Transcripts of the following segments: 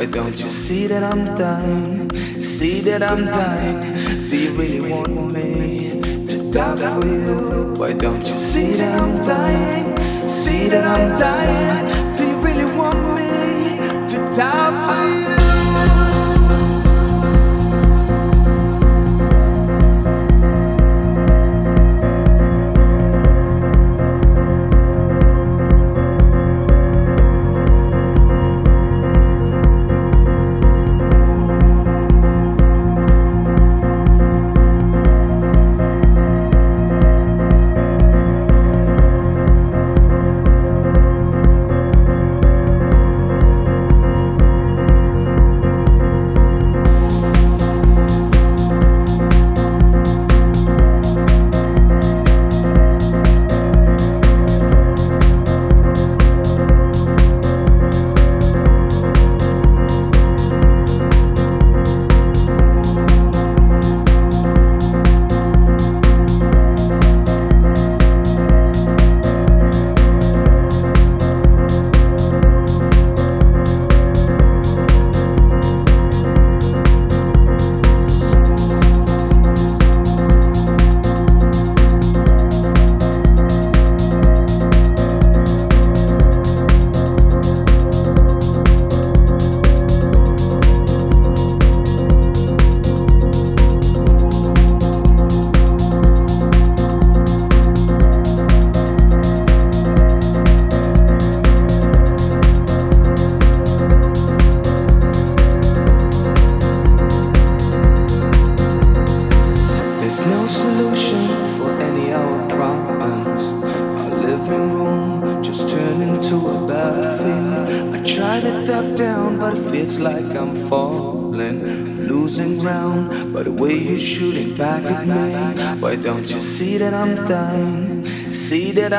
why don't you see that I'm dying? See that I'm dying. Do you really want me to die for you? Why don't you see that I'm dying? See that I'm dying. Do you really want me to die for you?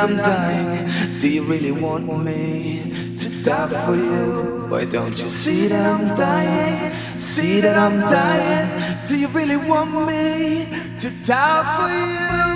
I'm dying. Do you really want me to die for you? Why don't you see that I'm dying? See that I'm dying. Do you really want me to die for you?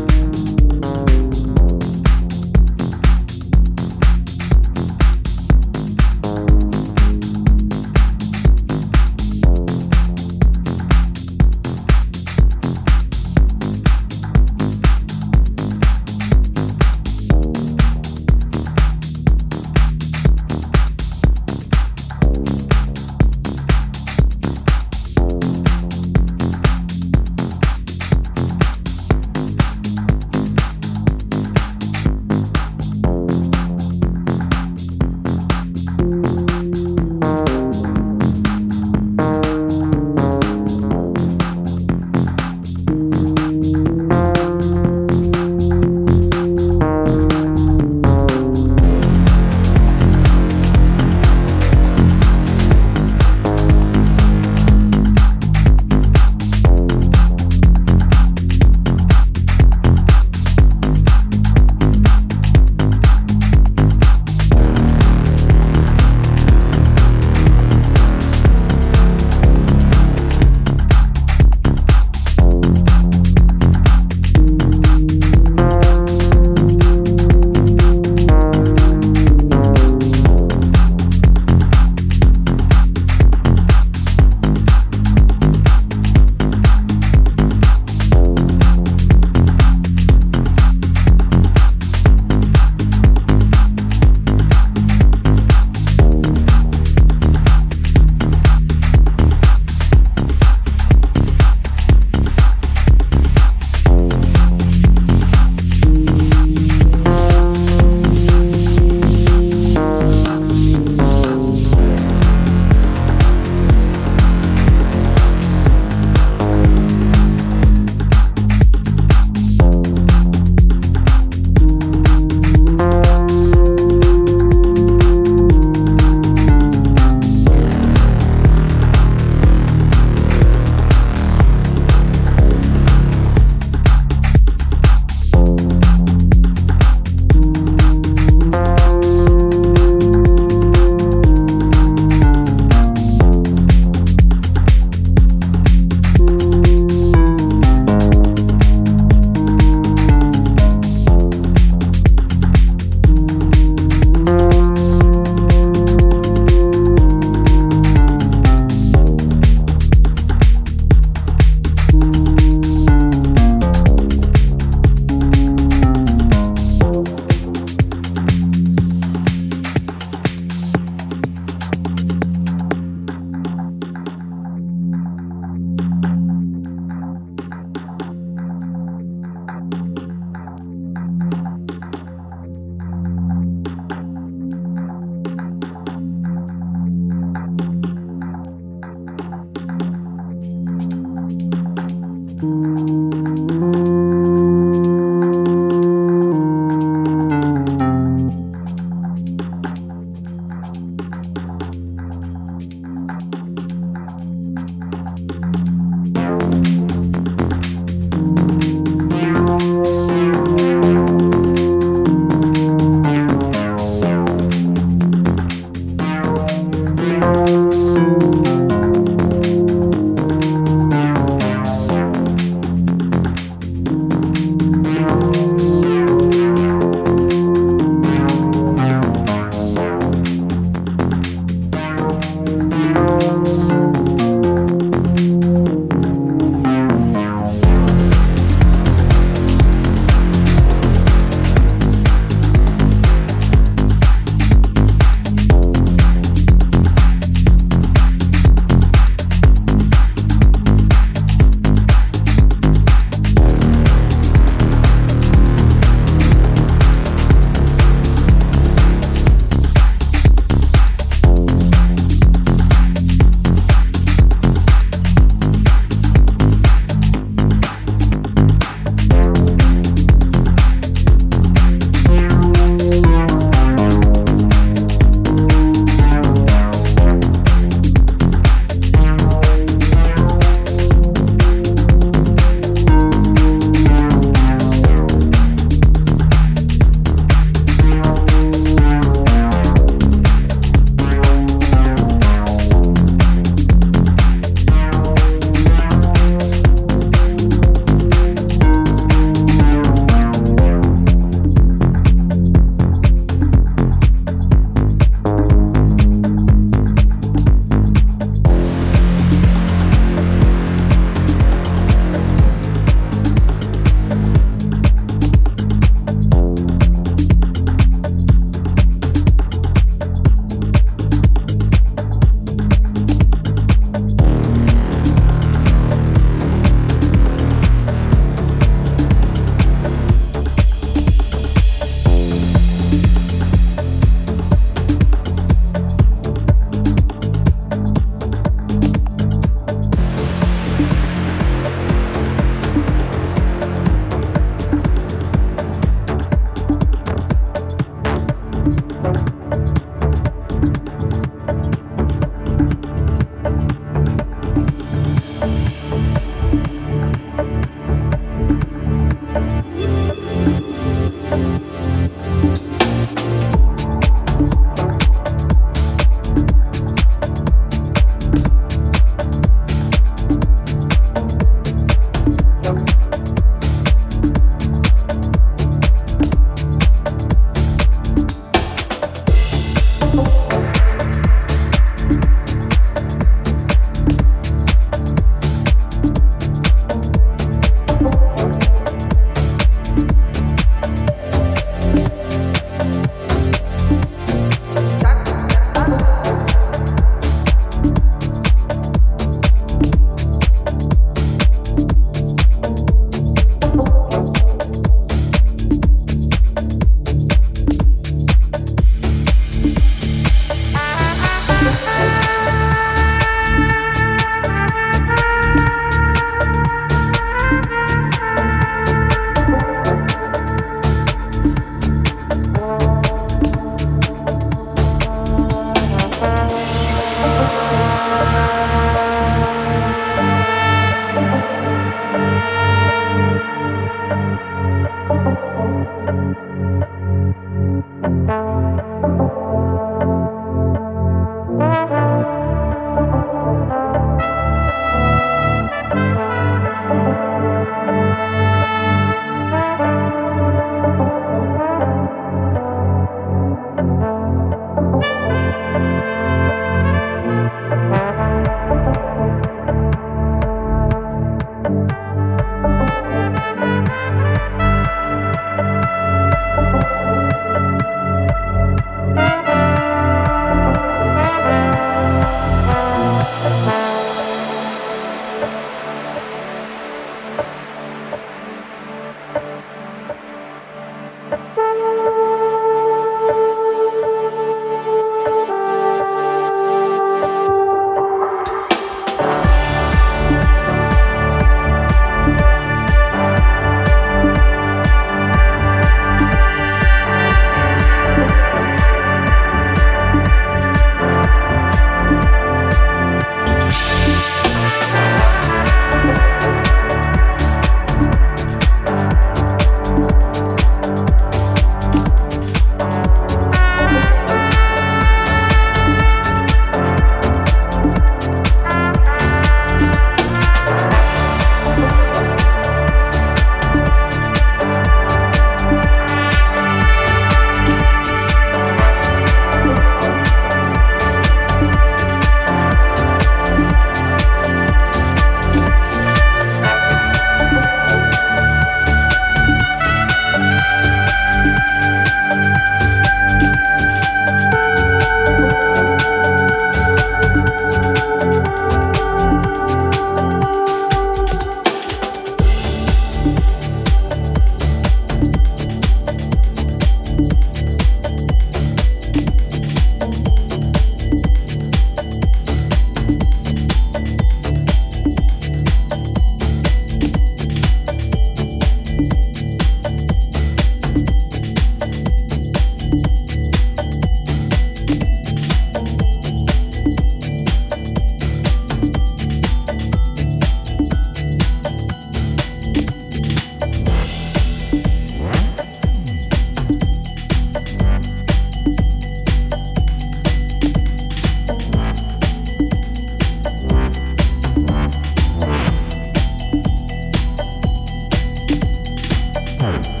Bye.